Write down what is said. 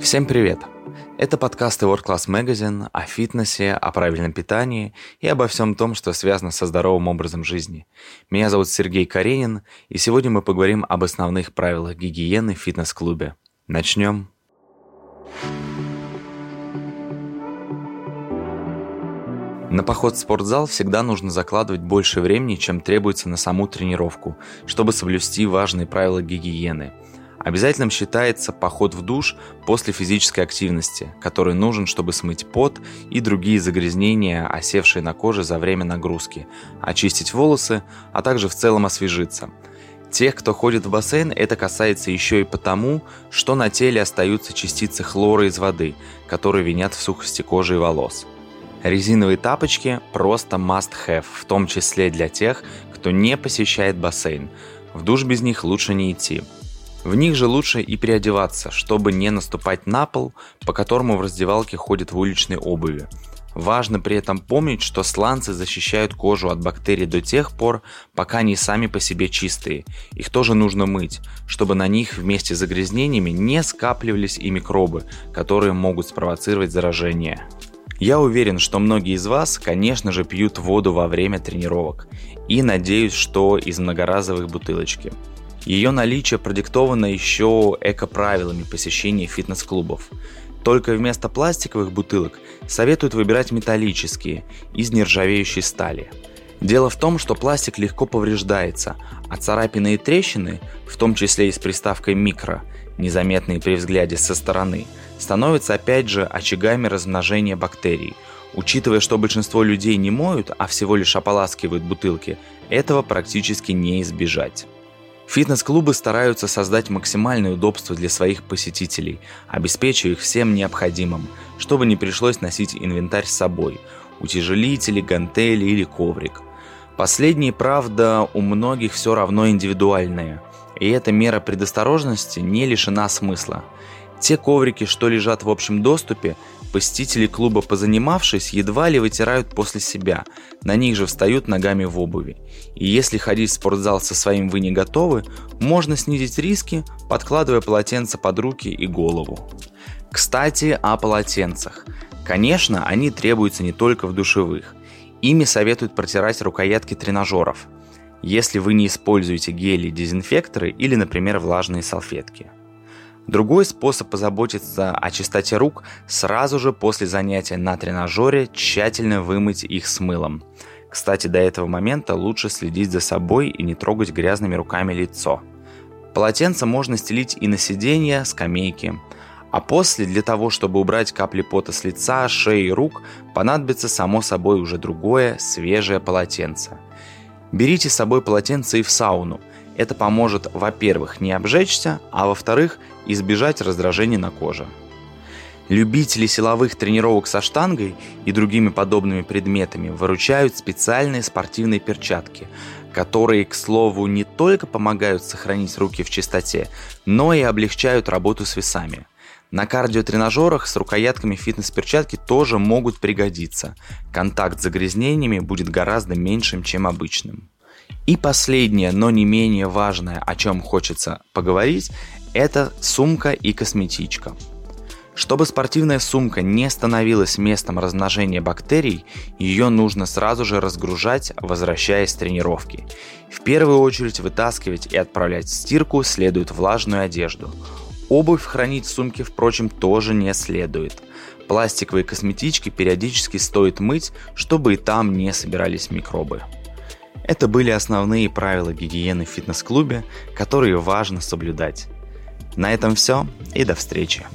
Всем привет! Это подкасты World Class Magazine о фитнесе, о правильном питании и обо всем том, что связано со здоровым образом жизни. Меня зовут Сергей Каренин, и сегодня мы поговорим об основных правилах гигиены в фитнес-клубе. Начнем. На поход в спортзал всегда нужно закладывать больше времени, чем требуется на саму тренировку, чтобы соблюсти важные правила гигиены. Обязательным считается поход в душ после физической активности, который нужен, чтобы смыть пот и другие загрязнения, осевшие на коже за время нагрузки, очистить волосы, а также в целом освежиться. Тех, кто ходит в бассейн, это касается еще и потому, что на теле остаются частицы хлора из воды, которые винят в сухости кожи и волос. Резиновые тапочки просто must-have, в том числе для тех, кто не посещает бассейн. В душ без них лучше не идти. В них же лучше и переодеваться, чтобы не наступать на пол, по которому в раздевалке ходят в уличной обуви. Важно при этом помнить, что сланцы защищают кожу от бактерий до тех пор, пока они сами по себе чистые. Их тоже нужно мыть, чтобы на них вместе с загрязнениями не скапливались и микробы, которые могут спровоцировать заражение. Я уверен, что многие из вас, конечно же, пьют воду во время тренировок. И надеюсь, что из многоразовых бутылочки. Ее наличие продиктовано еще эко-правилами посещения фитнес-клубов. Только вместо пластиковых бутылок советуют выбирать металлические, из нержавеющей стали. Дело в том, что пластик легко повреждается, а царапины и трещины, в том числе и с приставкой «микро», незаметные при взгляде со стороны, становятся опять же очагами размножения бактерий. Учитывая, что большинство людей не моют, а всего лишь ополаскивают бутылки, этого практически не избежать. Фитнес-клубы стараются создать максимальное удобство для своих посетителей, обеспечивая их всем необходимым, чтобы не пришлось носить инвентарь с собой – утяжелители, гантели или коврик. Последние, правда, у многих все равно индивидуальные – и эта мера предосторожности не лишена смысла. Те коврики, что лежат в общем доступе, посетители клуба, позанимавшись, едва ли вытирают после себя, на них же встают ногами в обуви. И если ходить в спортзал со своим вы не готовы, можно снизить риски, подкладывая полотенце под руки и голову. Кстати, о полотенцах. Конечно, они требуются не только в душевых. Ими советуют протирать рукоятки тренажеров – если вы не используете гели, дезинфекторы или, например, влажные салфетки. Другой способ позаботиться о чистоте рук – сразу же после занятия на тренажере тщательно вымыть их с мылом. Кстати, до этого момента лучше следить за собой и не трогать грязными руками лицо. Полотенце можно стелить и на сиденье, скамейки. А после, для того, чтобы убрать капли пота с лица, шеи и рук, понадобится само собой уже другое, свежее полотенце – Берите с собой полотенце и в сауну. Это поможет, во-первых, не обжечься, а во-вторых, избежать раздражений на коже. Любители силовых тренировок со штангой и другими подобными предметами выручают специальные спортивные перчатки, которые, к слову, не только помогают сохранить руки в чистоте, но и облегчают работу с весами. На кардиотренажерах с рукоятками фитнес-перчатки тоже могут пригодиться. Контакт с загрязнениями будет гораздо меньшим, чем обычным. И последнее, но не менее важное, о чем хочется поговорить, это сумка и косметичка. Чтобы спортивная сумка не становилась местом размножения бактерий, ее нужно сразу же разгружать, возвращаясь с тренировки. В первую очередь вытаскивать и отправлять в стирку следует влажную одежду. Обувь хранить в сумке, впрочем, тоже не следует. Пластиковые косметички периодически стоит мыть, чтобы и там не собирались микробы. Это были основные правила гигиены в фитнес-клубе, которые важно соблюдать. На этом все и до встречи.